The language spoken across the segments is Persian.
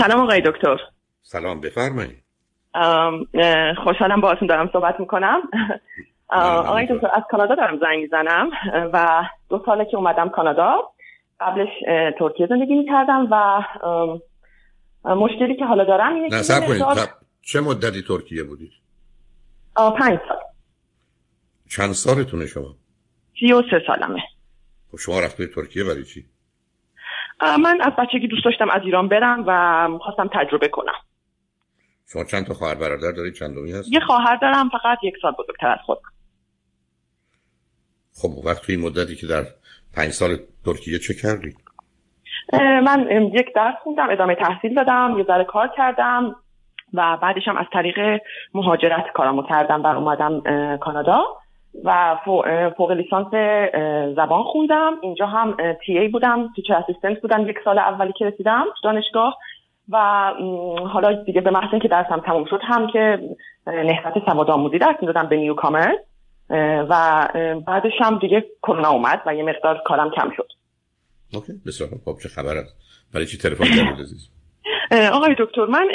سلام آقای دکتر سلام بفرمایید خوشحالم باهاتون دارم صحبت می‌کنم آقای دکتر از کانادا دارم زنگ می‌زنم و دو ساله که اومدم کانادا قبلش ترکیه زندگی می‌کردم و مشکلی که حالا دارم اینه نه سب کنید چه مدتی ترکیه بودید؟ پنج سال چند سالتونه شما؟ سی و سه سالمه خب شما رفته ترکیه برای چی؟ من از بچگی دوست داشتم از ایران برم و خواستم تجربه کنم شما چند تا خواهر برادر دارید چند دومی هست؟ یه خواهر دارم فقط یک سال بزرگتر از خودم خب وقت توی مدتی که در پنج سال ترکیه چه کردی؟ من یک درس خوندم ادامه تحصیل دادم یه ذره کار کردم و بعدش هم از طریق مهاجرت کارامو کردم و اومدم کانادا و فوق لیسانس زبان خوندم. اینجا هم TA بودم teacher assistant بودم یک سال اولی که رسیدم دانشگاه. و حالا دیگه به محض که درسم تموم شد هم که نهضت سواد آموزی درس می‌دادم به newcomers و بعدش هم دیگه کرونا اومد و یه مقدار کارم کم شد. OK بسیار خب چه خبر است برای چی تلفن کردید عزیز؟ آقای دکتر من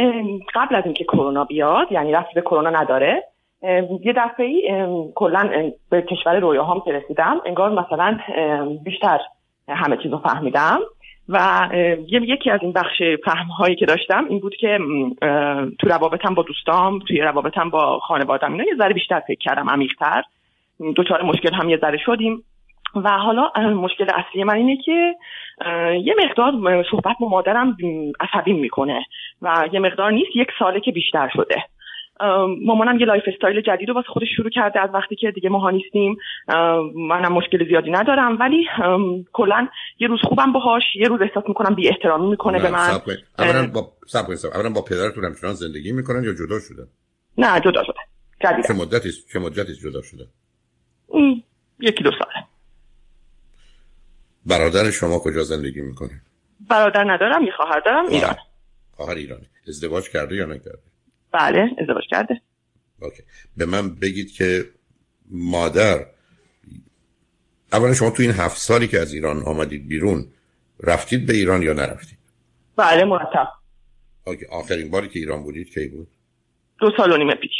قبل از اینکه کرونا بیاد یعنی ربطی به کرونا نداره یه دفعه ای کلا به کشور رویاهام که رسیدم. انگار مثلا بیشتر همه چیز رو فهمیدم. و یکی از این بخش فهم هایی که داشتم این بود که تو روابطم با دوستام توی روابطم با خانوادم اینا یه ذره بیشتر فکر کردم عمیقتر. دوچار مشکل هم یه ذره شدیم. و حالا مشکل اصلی من اینه که یه مقدار صحبت با مادرم عصبیم می‌کنه و یه مقدار نیست یک ساله که بیشتر شده. مامانم یه lifestyle جدید رو واسه خودش شروع کرده از وقتی که دیگه ماها نیستیم. منم مشکل زیادی ندارم ولی کلا یه روز خوبم باهاش یه روز احساس می‌کنم بی احترامی می‌کنه به من. اولا با سب اولا با پدرتون همچنان زندگی می‌کنن یا جدا شده؟ نه جدا شده. جدید چه مدتی چه مدتی جدا شده؟ یکی دو ساله. برادر شما کجا زندگی می‌کنه؟ برادر ندارم یه خواهر دارم ایران. خواهر ایرانی. ازدواج کرده یا نکرده؟ بله ازدواج کرده. OK. به من بگید که مادر اولا شما تو این هفت سالی که از ایران آمدید بیرون رفتید به ایران یا نرفتید؟ بله مرتب. OK. آخرین باری که ایران بودید کی بود؟ دو سال و نیمه پیش.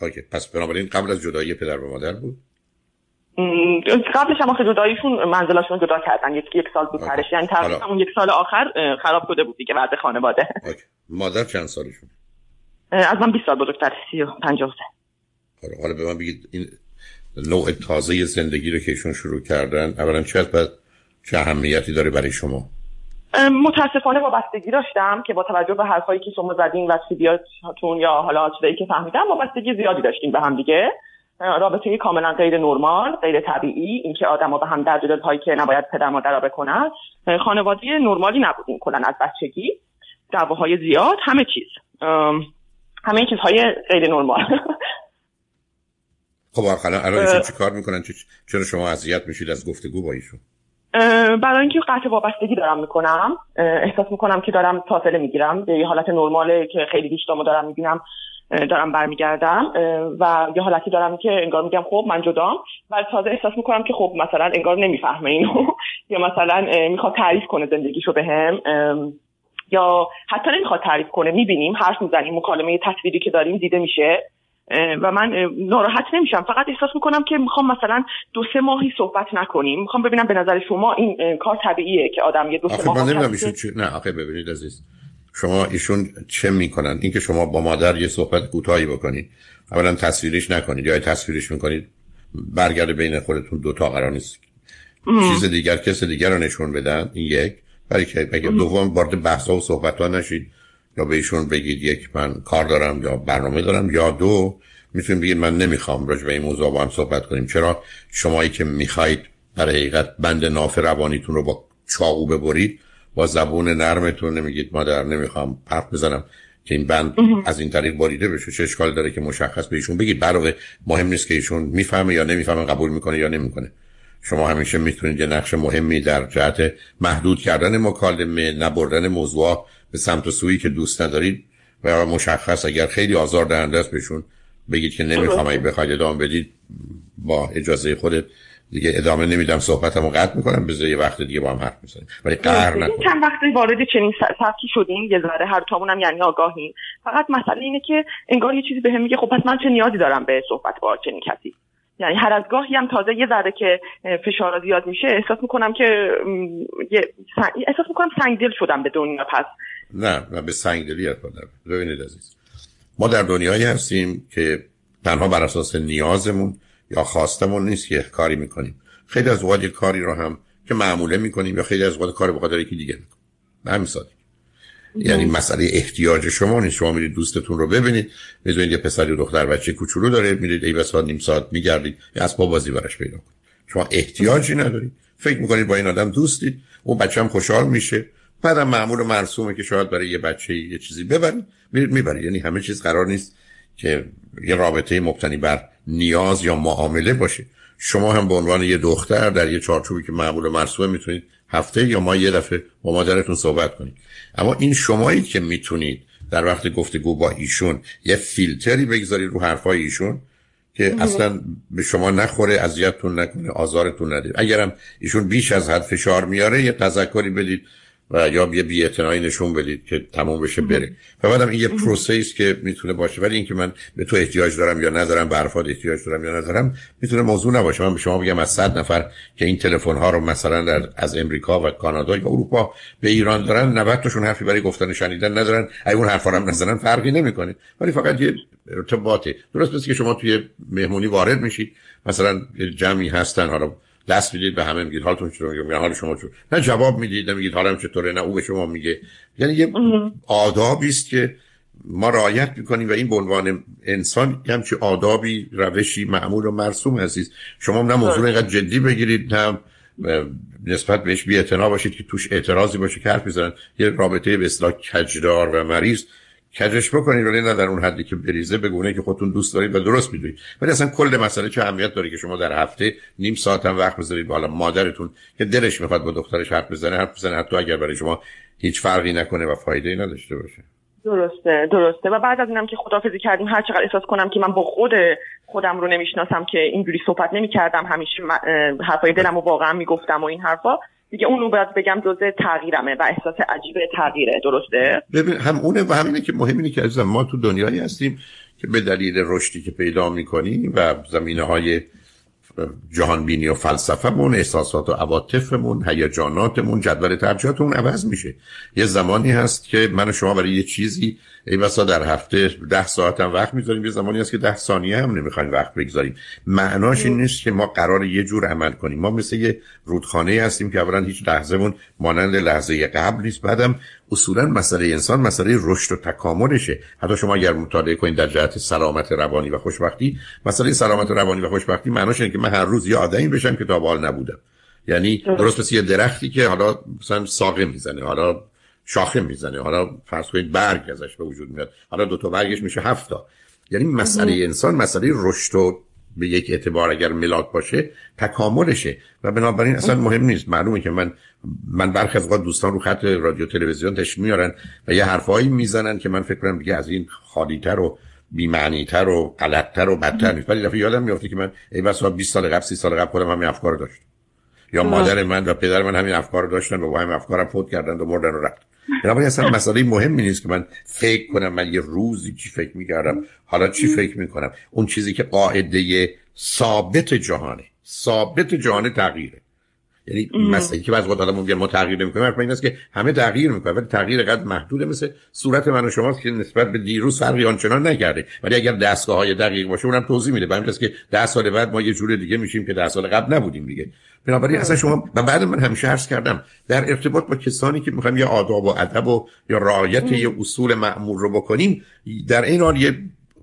OK. پس بنابراین قبل از جدایی پدر و مادر بود؟ قبلش هم آخه جداییشون منزلاشون جدا کردن. یک یک سال بود پرش یعنی تقریبا اون یک سال آخر خراب شده بود دیگه بعد خانواده. اوکی. مادر چند سالشون از من 20 سال بزرگتر 53 حالا حالا به من بگید این نوع تازه زندگی رو که ایشون شروع کردن اولا چقدر چه اهمیتی داره برای شما؟ متاسفانه وابستگی داشتم که با توجه به حرفایی که شما زدین و سیدیاتون یا حالا چیزایی که فهمیدم وابستگی زیادی داشتیم به هم دیگه. رابطه کاملا غیر نرمال غیر طبیعی اینکه آدما به هم درد دل هایی که نباید پدر مادر بکنن. خانواده نرمالی نبودیم کلا از بچگی. دعواهای زیاد همه چیز. همه چیزهای غیر نرمال. خب الان الان چی کار می‌کنن؟ چرا شما اذیت میشید از گفتگو با ایشون؟ برای اینکه قطع وابستگی دارم می‌کنم. احساس می‌کنم که دارم فاصله می‌گیرم. به یه حالت نرماله که خیلی بیشتامو دارم می‌بینم دارم برمیگردم. و یه حالتی دارم که انگار میگم خب من جدام. و تازه احساس می‌کنم که خب مثلا انگار نمی‌فهمه اینو. یا مثلا می‌خواد تعریف کنه زندگیشو بهم. یا حتی نمی‌خواد تعریف کنه می‌بینیم حرف می‌زنیم مکالمه تصویری که داریم دیده میشه. و من ناراحت نمیشم. فقط احساس می‌کنم که می‌خوام مثلا دو سه ماهی صحبت نکنیم. می‌خوام ببینم به نظر شما این کار طبیعیه که آدم یه دو سه ماه من چه... نه آخه ببینید عزیز. شما ایشون چه می‌کنن؟ اینکه شما با مادر یه صحبت کوتاهی بکنید. اولا تصویرش نکنید. یا تصویرش می‌کنید برگرده بین خودتون دو تا قرار نیست. چیز دیگر کس دیگر رو نشون بدن این یک. برای که بگه دوم وارد بحث و صحبت ها نشید؟ یا به ایشون بگید یک من کار دارم یا برنامه دارم یا دو می‌تونید بگید من نمی‌خوام راجع به این موضوع با هم صحبت کنیم. چرا؟ شمایی که می‌خواید در حقیقت بند ناف روانیتون رو با چاقو ببرید با زبون نرمتون نمیگید مادر نمی‌خوام حرف بزنم که این بند از این طریق بریده بشه. چه اشکال داره که مشخص به ایشون بگید؟ برای مهم نیست که ایشون می‌فهمه یا نمی‌فهمه قبول می‌کنه یا نمی‌کنه. شما همیشه می‌تونید یه نقش مهمی در جهت محدود کردن مکالمه نبردن موضوع به سمت و سویی که دوست ندارید و مشخص اگر خیلی آزار دهنده است بهشون بگید که نمی‌خوام اگه بخواید ادامه بدید با اجازه خودت دیگه ادامه نمیدم صحبتمو قطع می‌کنم بذار یه وقت دیگه با هم حرف می‌زنیم ولی قهر نکنید. چند وقتی وارد چنین سبکی شدیم یه ذره هر تامونم یعنی آگاهیم. فقط مسئله اینه که انگار یه چیزی بهم میگه خب پس من چه نیازی دارم به صحبت با چنین کسی؟ یعنی هر از گاهی هم تازه یه ذره که فشار زیاد میشه احساس می‌کنم که احساس می‌کنم سنگدل شدم به دنیا. پس نه نه به سنگدلی حرف ببینید عزیز ما در دنیایی هستیم که تنها بر اساس نیازمون یا خواستمون نیست که کاری می‌کنیم. خیلی از اوقات کاری رو هم که معموله می‌کنیم یا خیلی از اوقات کار به یکی دیگه می‌کنیم. به همین یعنی مسئله احتیاج شما نیست. شما میرید دوستتون رو ببینید. می‌دونید یه پسری و دختر بچه کوچولو داره. میرید ای بسا نیم ساعت میگردید. یا اسباب بازی براش پیدا کنید. شما احتیاجی ندارید. فکر می‌کنید با این آدم دوستید اون بچه هم خوشحال میشه. بعدم معمول و مرسومه که شاید برای یه بچه یه چیزی ببرید. میرید می‌برید. یعنی همه چیز قرار نیست که یه رابطه مبتنی بر نیاز یا معامله باشه. شما هم به عنوان یه دختر در یه چارچوبی که معمول و مرسومه می‌تونید هفته یا ما یه دفعه با مادرتون صحبت کنید. اما این شمایی که می‌تونید در وقت گفتگو با ایشون یه فیلتری بگذارید رو حرفای ایشون که اصلا به شما نخوره اذیتتون نکنه آزارتون نده اگرم ایشون بیش از حد فشار میاره یه تذکری بدید و یا یه بی‌اعتنایی نشون بدید که تموم بشه بره. و بعدم این یه پروسه که می‌تونه باشه. ولی اینکه من به تو احتیاج دارم یا ندارم به حرفات احتیاج دارم یا ندارم می‌تونه موضوع نباشه. من به شما بگم از صد نفر که این تلفن ها رو مثلا در از امریکا و کانادا یا اروپا به ایران دارن 90 تاشون حرفی برای گفتن شنیدن ندارن. اگه اون حرفا هم نزنن فرقی نمی‌کنه. ولی فقط یه ارتباطه. درست مثل که شما توی مهمونی وارد میشید. مثلا جمعی هستن حالا دست می‌دید به همه میگید حالتون چطوره میگم حال شما چطور؟ نه جواب می‌دید نمیگید حالم چطوره نه او به شما میگه. یعنی یه آدابی است که ما رعایت می‌کنیم و این به عنوان انسان همچی آدابی روشی معمول و مرسوم عزیز. شما نه موضوع اینقدر جدی بگیرید نه نسبت بهش بی باشید که توش اعتراضی باشه که حرف می‌زنن. یه رابطه به اصطلاح کجدار و مریض. کجش بکنید ولی نه در اون حدی که بریزه بگونه که خودتون دوست دارید و درست می‌دونید. ولی اصلا کل مسئله چه اهمیت داره که شما در هفته نیم ساعت هم وقت بذارید بالا؟ مادرتون که دلش می‌خواد با دخترش حرف بزنه حرف بزنه حتی اگر برای شما هیچ فرقی نکنه و فایده ای نداشته باشه. درسته درسته. و بعد از اینم که خدافزی کردیم هر چقدر احساس کنم که من با خود خودم رو نمی‌شناسم که اینجوری صحبت نمی‌کردم همیشه حرفای دلم رو واقعا می‌گفتم و این حرفا. دیگه اونو باید بگم جزء تغییرمه و احساس عجیب تغییره. درسته؟ ببین هم اونه و همینه که مهم اینه که عزیزم ما تو دنیایی هستیم که به دلیل رشدی که پیدا می‌کنیم و زمینه های جهان بینی و فلسفهمون احساسات و عواطفمون هیجاناتمون جدول ترجیحاتمون عوض میشه. یه زمانی هست که من و شما برای یه چیزی ای بسا در هفته ده ساعت هم وقت می‌ذاریم یه زمانی هست که ده ثانیه هم نمی‌خوایم وقت بگذاریم. معناش این نیست که ما قرار یه جور عمل کنیم. ما مثل یه رودخانه هستیم که اولا هیچ لحظهمون مانند لحظه قبل نیست. بعدم اصولا مسئله انسان مسئله رشد و تکاملشه. حتی شما اگر مطالعه کنید در جهت سلامت روانی و خوشبختی مسئله سلامت روانی و خوشبختی معناش اینه که من هر روز یه آدمی بشم که تا حال نبودم. یعنی درست. مثل یه درختی که حالا مثلا ساقه می‌زنه حالا شاخه می‌زنه حالا فرض کنید برگ ازش به وجود میاد حالا دو تا برگش میشه هفت تا. یعنی مسئله انسان مسئله رشد و به یک اعتبار اگر ملاک باشه تکاملشه. و بنابراین اصلا مهم نیست. معلومه که من من برخی از دوستان رو خط رادیو تلویزیون تشریف میارن و یه حرفایی می‌زنن که من فکر کنم دیگه از این خالیتر و بی‌معنی‌تر و غلطتر و بدتر نیست. ولی دفعه یادم میافته که من ای بسا 20 سال قبل 30 سال قبل خودم همین افکار داشتم. یا مادر من و پدر من همین افکار داشتن و با همین افکارم فوت کردن و مردن و رفت بنابراین اصلا مسئله مهمی نیست که من فکر کنم من یه روزی چی فکر می‌کردم. حالا چی فکر می‌کنم؟ اون چیزی که قاعده ثابت جهانه. ثابت جهان تغییره. یعنی مسئله که بعض وقت آدم میگن ما تغییر نمی‌کنیم حرف این است که همه تغییر می‌کنن ولی تغییر قد محدوده مثل صورت من و شماست که نسبت به دیروز فرقی آنچنان نکرده. ولی اگر دستگاه های دقیق باشه اونم توضیح میده. برای که ده سال بعد ما یه جور دیگه میشیم که ده سال قبل نبودیم دیگه. بنابراین اصلا شما و بعد من همیشه عرض کردم در ارتباط با کسانی که می‌خوایم یه آداب و ادب و یا رعایت یه اصول معمول رو بکنیم در این حال یه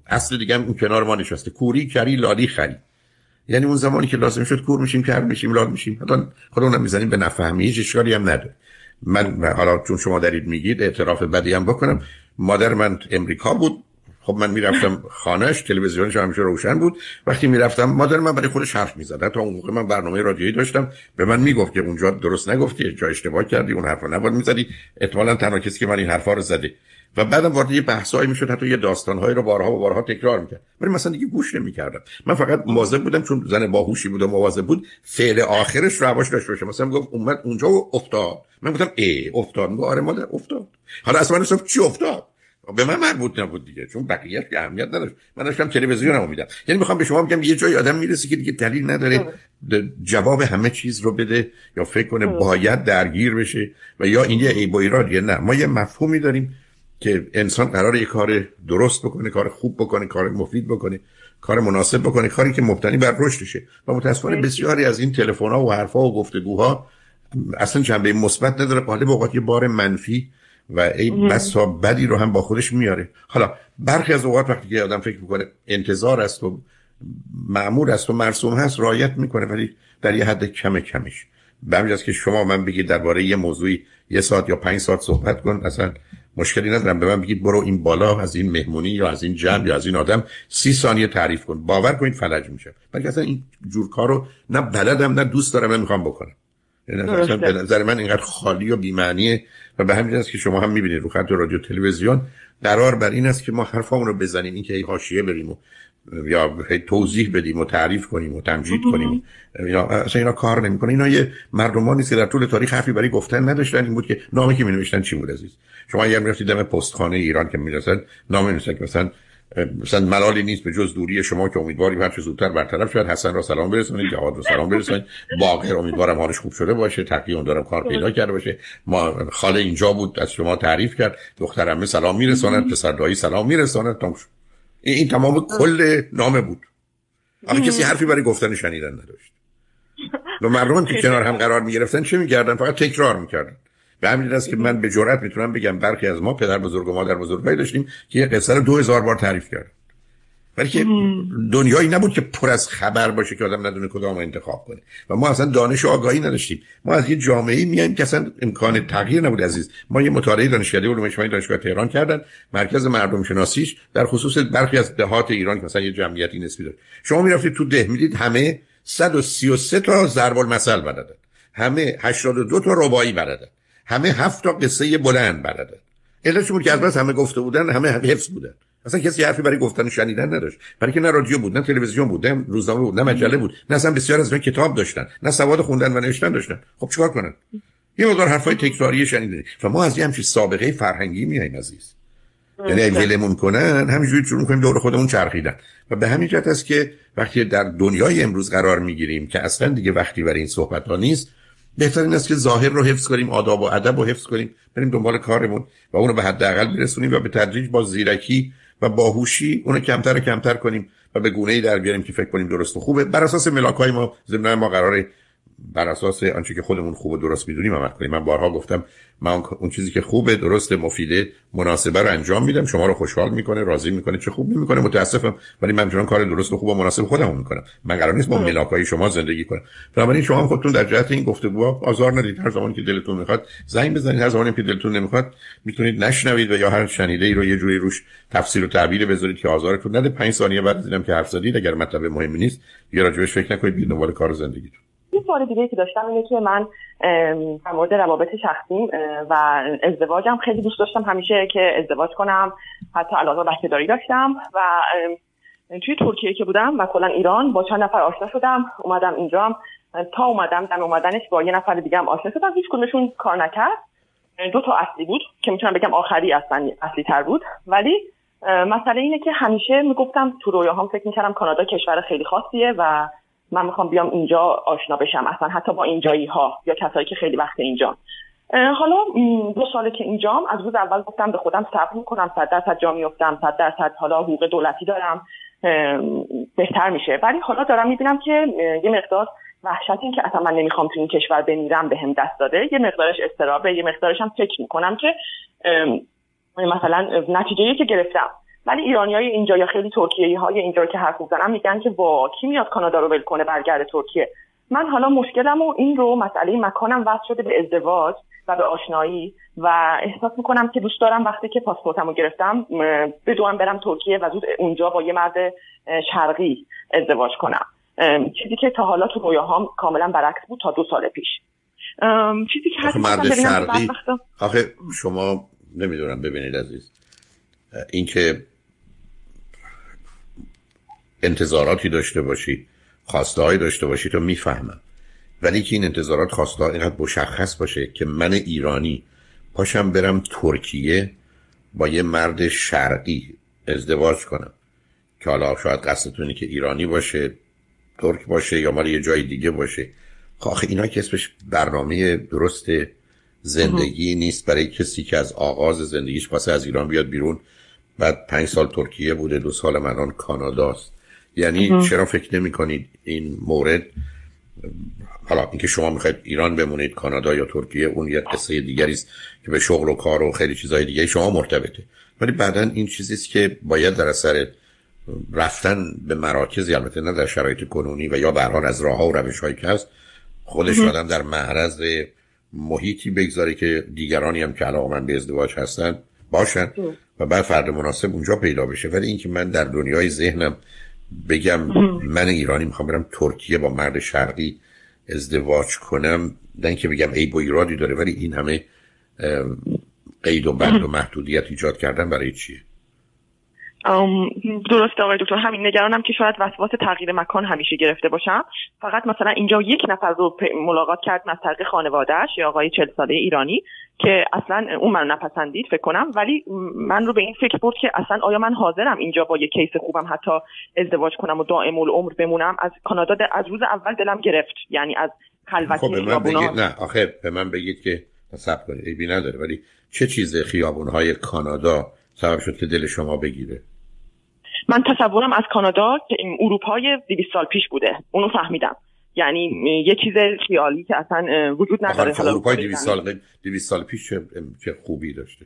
اصل دیگه هم اون کنار ما نشسته. کوری کری لالی خری. یعنی اون زمانی که لازم شد کور میشیم کر میشیم لال میشیم. حالا خود اونم می‌زنیم به نفهمی هیچ اشکالی هم نداره. من حالا چون شما دارید میگید اعتراف بدی هم بکنم. مادر من امریکا بود. خب من می‌رفتم خانهش تلویزیونش همیشه روشن بود. وقتی می‌رفتم مادر من برای خودش حرف می‌زد. تا اون موقع من برنامه رادیویی داشتم. به من می‌گفت که اونجا درست نگفتی جا اشتباه کردی اون حرفا نباید می‌زدی. احتمالاً تنها کسی که من این حرفا رو زده. و بعدم وارد یه بحثایی می‌شد حتی یه داستانهایی رو بارها و بارها تکرار می‌کرد. ولی مثلا دیگه گوش نمی‌کردم. من فقط مواظب بودم چون زن باهوشی بود و مواظب بود فعل آخرش رو هواش داشته باشه. مثلا گفت اومد اونجا و افتاد. من گفتم ای افتاد. آره مادر افتاد. حالا اصلا من چی افتاد. به من مربوط نبود دیگه چون بقیه که اهمیت نداشت. من داشتم تلویزیونمو میدم یعنی می‌خوام به شما بگم یه جای آدم می‌رسه که دیگه دلیل نداره جواب همه چیز رو بده یا فکر کنه باید درگیر بشه و یا این یه عیب و ایرادیه نه. ما یه مفهومی داریم که انسان قرار یه کار درست بکنه کار خوب بکنه کار مفید بکنه کار مناسب بکنه کاری که مبتنی بر رشدشه. و متاسفانه بسیاری از این تلفن ها و حرف ها و گفتگوها اصلا جنبه مثبت نداره. غالب اوقات یه بار منفی و ای بسا بدی رو هم با خودش میاره. حالا برخی از اوقات وقتی که آدم فکر می‌کنه انتظار است و معمول است و مرسوم هست رایت می‌کنه ولی در یه حد کم کمش. به که شما من بگید درباره یه موضوعی یه ساعت یا پنج ساعت صحبت کن اصلا مشکلی ندارم. به من بگید برو این بالا از این مهمونی یا از این جمع یا از این آدم سی ثانیه تعریف کن. باور کنید فلج میشه. بلکه اصلا این جور کار رو نه بلدم نه دوست دارم نه می‌خوام بکنم. یعنی به نظر من اینقدر خالی و بیمعنیه و به همین است که شما هم می‌بینید رو خط رادیو تلویزیون قرار بر این است که ما حرفامون رو بزنیم این که ای حاشیه بریم و یا توضیح بدیم و تعریف کنیم و تمجید کنیم. اینا اصلا اینا کار نمی‌کنه. اینا یه مردمانی که در طول تاریخ حرفی برای گفتن نداشتن این بود که نامی که می نوشتن چی بود عزیز؟ شما یه می‌رفتید دم پستخانه ایران که می‌رسن نام نوشتن که مثلا مثلا ملالی نیست به جز دوری شما که امیدواریم هر چه زودتر برطرف شد حسن را سلام برسونید جواد را سلام برسونید باقر امیدوارم حالش خوب شده باشه. تقی اون دارم کار پیدا کرده باشه. ما خاله اینجا بود از شما تعریف کرد. دخترم سلام میرساند پسر دایی سلام میرساند. تمام این تمام کل نامه بود. آخه کسی حرفی برای گفتن شنیدن نداشت. و مردم که کنار هم قرار می گرفتن چه می‌کردن؟ فقط تکرار می‌کردن. به همین است که من به جرات می‌تونم بگم برخی از ما پدر بزرگ و مادر بزرگایی داشتیم که یه قصه رو دو هزار بار تعریف کرد ولی که دنیایی نبود که پر از خبر باشه که آدم ندونه کدام انتخاب کنه. و ما اصلا دانش و آگاهی نداشتیم. ما از یه جامعه میایم که اصلا امکان تغییر نبود عزیز. ما یه مطالعه دانشکده علوم اجتماعی دانشگاه تهران کردن. مرکز مردم شناسیش در خصوص برخی از دهات ایران که مثلا یه جمعیتی نسبی داره. شما می‌رفتید تو ده می‌دید همه 133 تا ضرب المثل بلدن. همه 82 تا ربایی بلدن. همه هفت تا قصه بلند بلدن علتش بود که از همه گفته بودن همه حفظ بودن. اصلا کسی حرفی برای گفتن شنیدن نداشت. برای که نه رادیو بود نه تلویزیون بود نه روزنامه بود نه مجله بود نه اصلا بسیار از من کتاب داشتن نه سواد خوندن و نوشتن داشتن. خب چیکار کنن؟ یه مقدار حرفای تکراری شنیدن و ما از یه همچین سابقه فرهنگی میایم عزیز. یعنی ولمون کنن همینجوری شروع کنیم دور خودمون چرخیدن. و به همین جهت است که وقتی در دنیای امروز قرار می‌گیریم که اصلا دیگه وقتی برای این صحبت ها نیست بهترین است که ظاهر رو حفظ کنیم آداب و ادب رو حفظ کنیم بریم دنبال کارمون و اونو به حداقل برسونیم و به تدریج با زیرکی و باهوشی اونو کمتر و کمتر کنیم و به گونه ای در بیاریم که فکر کنیم درست و خوبه. بر اساس ملاک های ما ضمن ما قراره بر اساس آنچه که خودمون خوب و درست می‌دونیم عمل کنیم. من بارها گفتم من اون چیزی که خوبه درست مفیده مناسبه رو انجام میدم. شما رو خوشحال می‌کنه راضی می‌کنه چه خوب نمی‌کنه متاسفم. ولی من چون کار درست و خوب و مناسب خودم می‌کنم. من قرار نیست با ملاکای شما زندگی کنم. بنابراین شما خودتون در جهت این گفتگوها آزار ندید. هر زمانی که دلتون می‌خواد زنگ بزنید. هر زمانی که دلتون نمی‌خواد می‌تونید نشنوید و یا هر شنیده ای رو یه جوری روش تفسیر و تعبیر بذارید که آزارتون نده. 5 ثانیه بعد دیدم که حرف زدید. اگر مطلب مهمی نیست یه راجبش فکر نکنید. دنبال کار زندگیتون. یه سوال دیگه که داشتم اینه که من در مورد روابط شخصیم و ازدواجم خیلی دوست داشتم. همیشه که ازدواج کنم حتی علاقه بچه داری داشتم. و توی ترکیه که بودم و کلا ایران با چند نفر آشنا شدم اومدم اینجا. تا اومدم در اومدنش با یه نفر دیگه هم آشنا شدم. هیچ کدومشون کار نکرد. دو تا اصلی بود که می‌تونم بگم آخری اصلا اصلی تر بود. ولی مسئله اینه که همیشه می‌گفتم تو رویاهام فکر می‌کردم کانادا کشور خیلی خاصیه و من می‌خوام بیام اینجا آشنا بشم اصلا حتی با اینجایی ها یا کسایی که خیلی وقت اینجا. حالا دو ساله که اینجام از روز اول گفتم به خودم صبر می‌کنم صد درصد جا میفتم صد درصد حالا حقوق دولتی دارم بهتر میشه. ولی حالا دارم می‌بینم که یه مقدار وحشت این که اصلا من نمی‌خوام تو این کشور بمیرم به هم دست داده. یه مقدارش استرابه یه مقدارش هم فکر می‌کنم که مثلا نتیجه که گرفتم. ولی ایرانی های اینجا یا خیلی ترکیه های اینجا که حرف می‌زنن میگن که با کی میاد کانادا رو ول کنه برگرده ترکیه؟ من حالا مشکلم و این رو مسئله مکانم وصل شده به ازدواج و به آشنایی و احساس می‌کنم که دوست دارم وقتی که پاسپورتم رو گرفتم بدوم برم ترکیه و زود اونجا با یه مرد شرقی ازدواج کنم. چیزی که تا حالا تو رویاهام کاملا برعکس بود تا دو سال پیش. چیزی که مرد شرقی. آخه شما نمی‌دونم ببینید عزیز. اینکه انتظاراتی داشته باشی خواسته داشته باشی تو می‌فهمم. ولی که این انتظارات خواسته اینقدر مشخص باشه که من ایرانی پاشم برم ترکیه با یه مرد شرقی ازدواج کنم. که حالا شاید قصدتونی که ایرانی باشه ترک باشه یا مال یه جای دیگه باشه. خب آخه اینا که اسمش برنامه درست زندگی نیست. برای کسی که از آغاز زندگیش پاسه از ایران بیاد بیرون بعد پنج سال ترکیه بوده دو سال من کاناداست. یعنی چرا فکر نمی کنید این مورد حالا اینکه شما می‌خواید ایران بمونید کانادا یا ترکیه اون یه قصه دیگری است که به شغل و کار و خیلی چیزهای دیگه شما مرتبطه. ولی بعدا این چیزی است که باید در اثر رفتن به مراکزی البته نه در شرایط کنونی و یا به از راه ها و روش هایی که هست خودش آدم در معرض محیطی بگذاره که دیگرانی هم که علاقه من به ازدواج هستن باشن و بعد فرد مناسب اونجا پیدا بشه. ولی اینکه من در دنیای ذهنم بگم من ایرانی می‌خوام برم ترکیه با مرد شرقی ازدواج کنم. نه که بگم ای با ایرادی داره ولی این همه قید و بند و محدودیت ایجاد کردن برای چیه؟ درست آقای دکتر همین نگرانم که شاید وسواس تغییر مکان همیشه گرفته باشم. فقط مثلا اینجا یک نفر رو ملاقات کرد از طریق خانوادهش یا آقای چل ساله ایرانی که اصلا اون من نپسندید فکر کنم. ولی من رو به این فکر برد که اصلا آیا من حاضرم اینجا با یک کیس خوبم حتی ازدواج کنم و دائم العمر بمونم؟ از کانادا از روز اول دلم گرفت. یعنی از خلوتی خب به من بگید نه آخه به من بگید که سب کنید نداره. ولی چه چیز خیابونهای کانادا سبب شد که دل شما بگیره؟ من تصورم از کانادا که اروپای 200 سال پیش بوده. اونو فهمیدم. یعنی یه چیز خیالی که اصلا وجود نداره. حالا اروپای 200 سال 200 سال پیش چه, خوبی داشته؟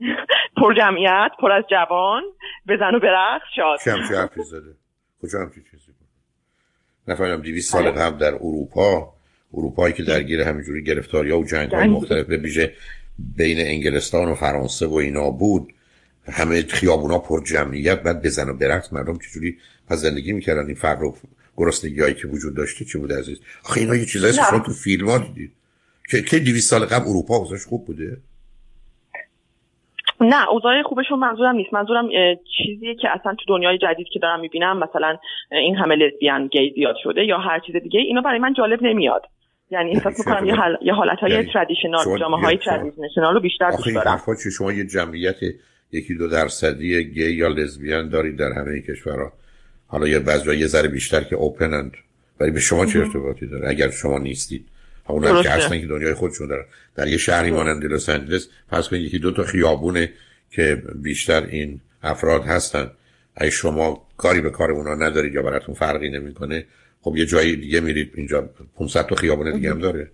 پر جمعیت پر از جوان بزن و برقص شاد. چه حرفی زده؟ کجا همچین چیزی بود؟ نفهمیدم 200 سال. قبل در اروپا اروپایی که درگیر همینجوری گرفتاری ها و جنگ های مختلف به ویژه بین انگلستان و فرانسه و اینا بود. همه خیابونا پر جمعیت بعد بزن و برقص مردم چجوری پس زندگی می‌کردن؟ این فقر و گرسنگی هایی که وجود داشته چه بود عزیز؟ آخه اینا یه چیزایی شما تو فیلم ها دیدید که که 200 سال قبل اروپا اوضاعش خوب بوده؟ نه اوضاع خوبشون منظورم نیست. منظورم چیزیه که اصلا تو دنیای جدید که دارم می‌بینم مثلا این همه لزبیان گی زیاد شده یا هر چیز دیگه اینا برای من جالب نمیاد. یعنی احساس می‌کنم یه, حال... یه حالت های ترادیشنال جامعه های ترادیشنال رو بیشتر دوست دارم. شما یه جمعیت یکی دو درصدی گی یا لزبیان دارید در همه کشورها. حالا یه بعضی یه ذره بیشتر که اوپنند ولی به شما چه ارتباطی داره اگر شما نیستید؟ اون که هستن که دنیای خودشون دارن. در یه شهری مانند لس آنجلس پس کنید یکی دو تا خیابونه که بیشتر این افراد هستن. اگه شما کاری به کار اونا ندارید یا براتون فرقی نمی‌کنه خب یه جایی دیگه میرید. اینجا 500 تا خیابون دیگه هم داره.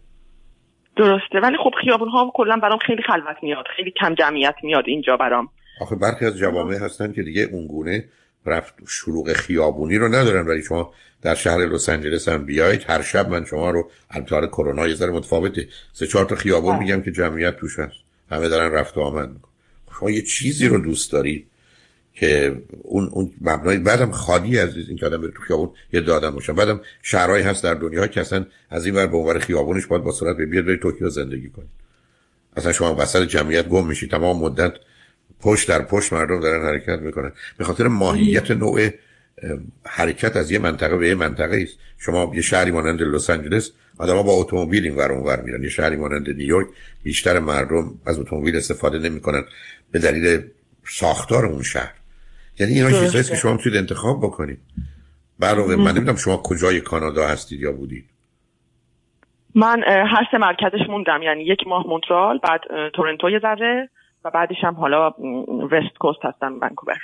درسته. ولی خب خیابون ها کلا برام خیلی خلوت میاد. خیلی کم جمعیت میاد اینجا برام. آخه برخی از جوامع هستن که دیگه اونگونه رفت شروع خیابونی رو ندارن. ولی شما در شهر لس آنجلس هم بیاید هر شب من شما رو البته کرونا یه ذره متفاوته. سه چهار تا خیابون میگم که جمعیت توش هست. همه دارن رفت و آمد شما یه چیزی رو دوست دارید که اون اون مبنای بعدم خالی از این که آدم بره تو خیابون یه دادم باشن. بعدم شهرهایی هست در دنیا که اصلا از این ور به اونور خیابونش باید با سرعت بیاد بری توکیو زندگی کنید. اصلا شما وسط جمعیت گم میشید. تمام مدت پشت در پشت مردم دارن حرکت می‌کنن. به خاطر ماهیت نوع حرکت از یه منطقه به یه منطقه است. شما یه شهری مانند لس آنجلس آدم‌ها با اتومبیل این ور اونور میرن. یه شهری مانند نیویورک بیشتر مردم از اتومبیل استفاده نمی‌کنن به دلیل ساختار اون شهر. یعنی اینا چیزهایی که شما می‌تونید انتخاب بکنید. برای من نمی‌دونم شما کجای کانادا هستید یا بودید. من هر سه مرکزش موندم. یعنی یک ماه مونترال بعد تورنتو یه ذره. و بعدش هم حالا وست کوست هستم ونکوور.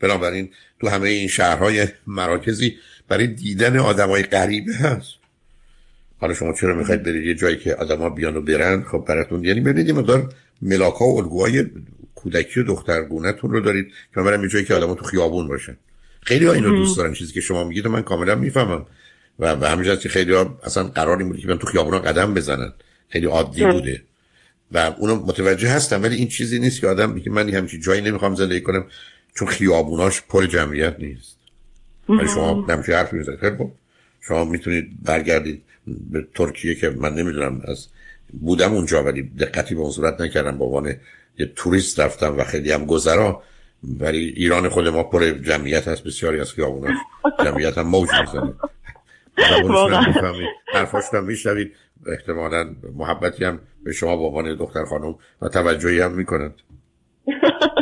بنابراین تو همه این شهرهای مراکزی برای دیدن آدمای غریبه هست. حالا شما چرا می‌خواید برید یه جایی که آدما بیان و برن؟ خب براتون یعنی ببینید یه مقدار ملاکا و الگوهای کودکی و دخترگونهتون رو دارید که من برم یه جایی که آدما تو خیابون باشن. خیلی ها اینو دوست دارن چیزی که شما میگید من کاملا می‌فهمم. و به همین که خیلی ها اصلا قراری بوده که من تو خیابونا قدم بزنن. خیلی عادی بوده. و اونو متوجه هستم ولی این چیزی نیست که آدم میگه من همچین جایی نمی‌خوام زندگی کنم چون خیابوناش پر جمعیت نیست. ولی شما نمیشه حرف می‌زنید خیلی شما می‌تونید برگردید به ترکیه که من نمی‌دونم از بودم اونجا ولی دقتی به اون صورت نکردم. به عنوان یه توریست رفتم و خیلی هم گذرا. ولی ایران خود ما پر جمعیت هست بسیاری از خیابوناش جمعیت هم موج می‌زنه. حرفاش هم میشنوید. احتمالا محبتی هم به شما به عنوان دختر خانم و توجهی هم می‌کنند.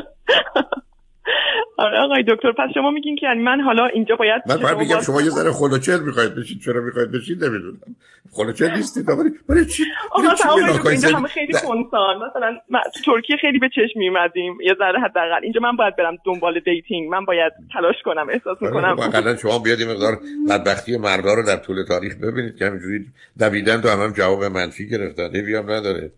آره آقای دکتر پس شما میگین که یعنی من حالا اینجا باید من باید بگم شما یه ذره خل و چل می‌خواید بشید چرا می‌خواید بشید نمی‌دونم. خل و چل نیستید ولی برای چی؟ اینجا همه خیلی یکسان مثلا تو ترکیه خیلی به چشم میومدیم یه ذره حداقل. اینجا من باید برم دنبال dating. من باید تلاش کنم احساس آره، می‌کنم. واقعا شما بیاد مقدار بدبختی مردا رو در طول تاریخ ببینید که همینجوری دویدن تو هم, هم جواب منفی گرفتن. بیام نداره.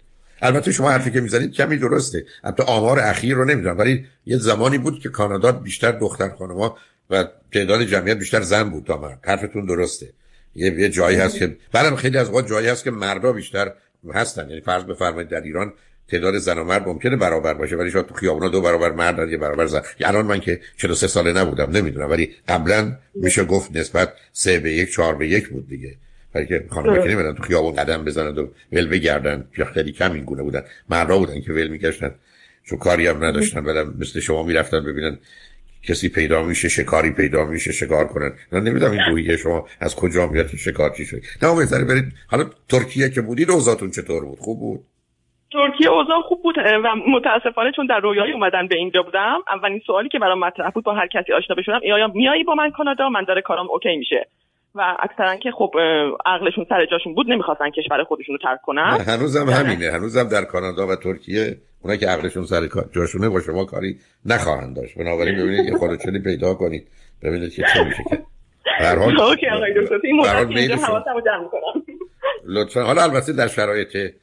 البته شما حرفی که می‌زنید کمی درسته. البته آمار اخیر رو نمی‌دونم ولی یه زمانی بود که کانادا بیشتر دختر خانما و تعداد جمعیت بیشتر زن بود تا مرد حرفتون درسته. یه, یه جایی هست که بعدم خیلی از وقت جایی هست که مردا بیشتر هستن. یعنی فرض بفرمایید در ایران تعداد زن و مرد ممکنه برابر باشه ولی شاید تو خیابونا دو برابر مرد یه برابر زن. یعنی الان من که 43 ساله نبودم نمی‌دونم ولی قبلا میشه گفت نسبت 3 به 1 4 به 1 بود دیگه. برای که خانم که نمیدن تو خیابون قدم بزنند و ول بگردن. یا خیلی کم این گونه بودن. مردا بودن که ول میگشتن. چون کاری هم نداشتن. بدم مثل شما می‌رفتن ببینن کسی پیدا میشه شکاری پیدا میشه شکار کنن. من نمی‌دونم این روحیه شما از کجا میاد شکارچی شد. نه بهتره برید. حالا ترکیه که بودید اوضاعتون چطور بود؟ خوب بود؟ ترکیه اوضاع خوب بود و متاسفانه چون در رویای اومدن به اینجا بودم اولین سوالی که برام مطرح بود با هر کسی آشنا بشدم آیا میایی با من کانادا؟ من داره کارم اوکی میشه. و اکثرا که خب عقلشون سر جاشون بود نمی‌خواستن کشور خودشون رو ترک کنن. هنوزم همینه. هنوزم در کانادا و ترکیه اونا که عقلشون سر جاشونه با شما کاری نخواهند داشت. بنابراین ببینید که خودتونی پیدا کنید. ببینید که چه میشه که. هر حال اوکی آقای دکتر. این مدت لطفا. حالا البته در شرایط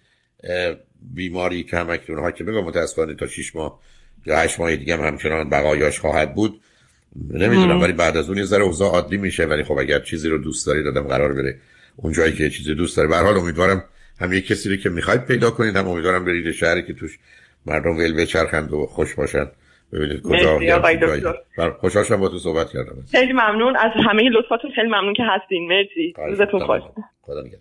بیماری که همکنون که بگم متاسفانه تا 6 ماه یا 8 ماه دیگه هم همچنان بقایاش خواهد بود. نمی‌دونم ولی بعد از اون یه ذره اوضاع عادی میشه. ولی خب اگر چیزی رو دوست دارید دادم قرار بره اون جایی که چیزی دوست داره. به حال امیدوارم هم یه کسی رو که می‌خواید پیدا کنید هم امیدوارم برید شهری که توش مردم ول بچرخند و خوش باشن. ببینید کجا خوشحال شدم با تو صحبت کردم. خیلی ممنون. از همه لطفاتون خیلی ممنون که هستین. مرسی. روزتون خوش. خدا نگهدار.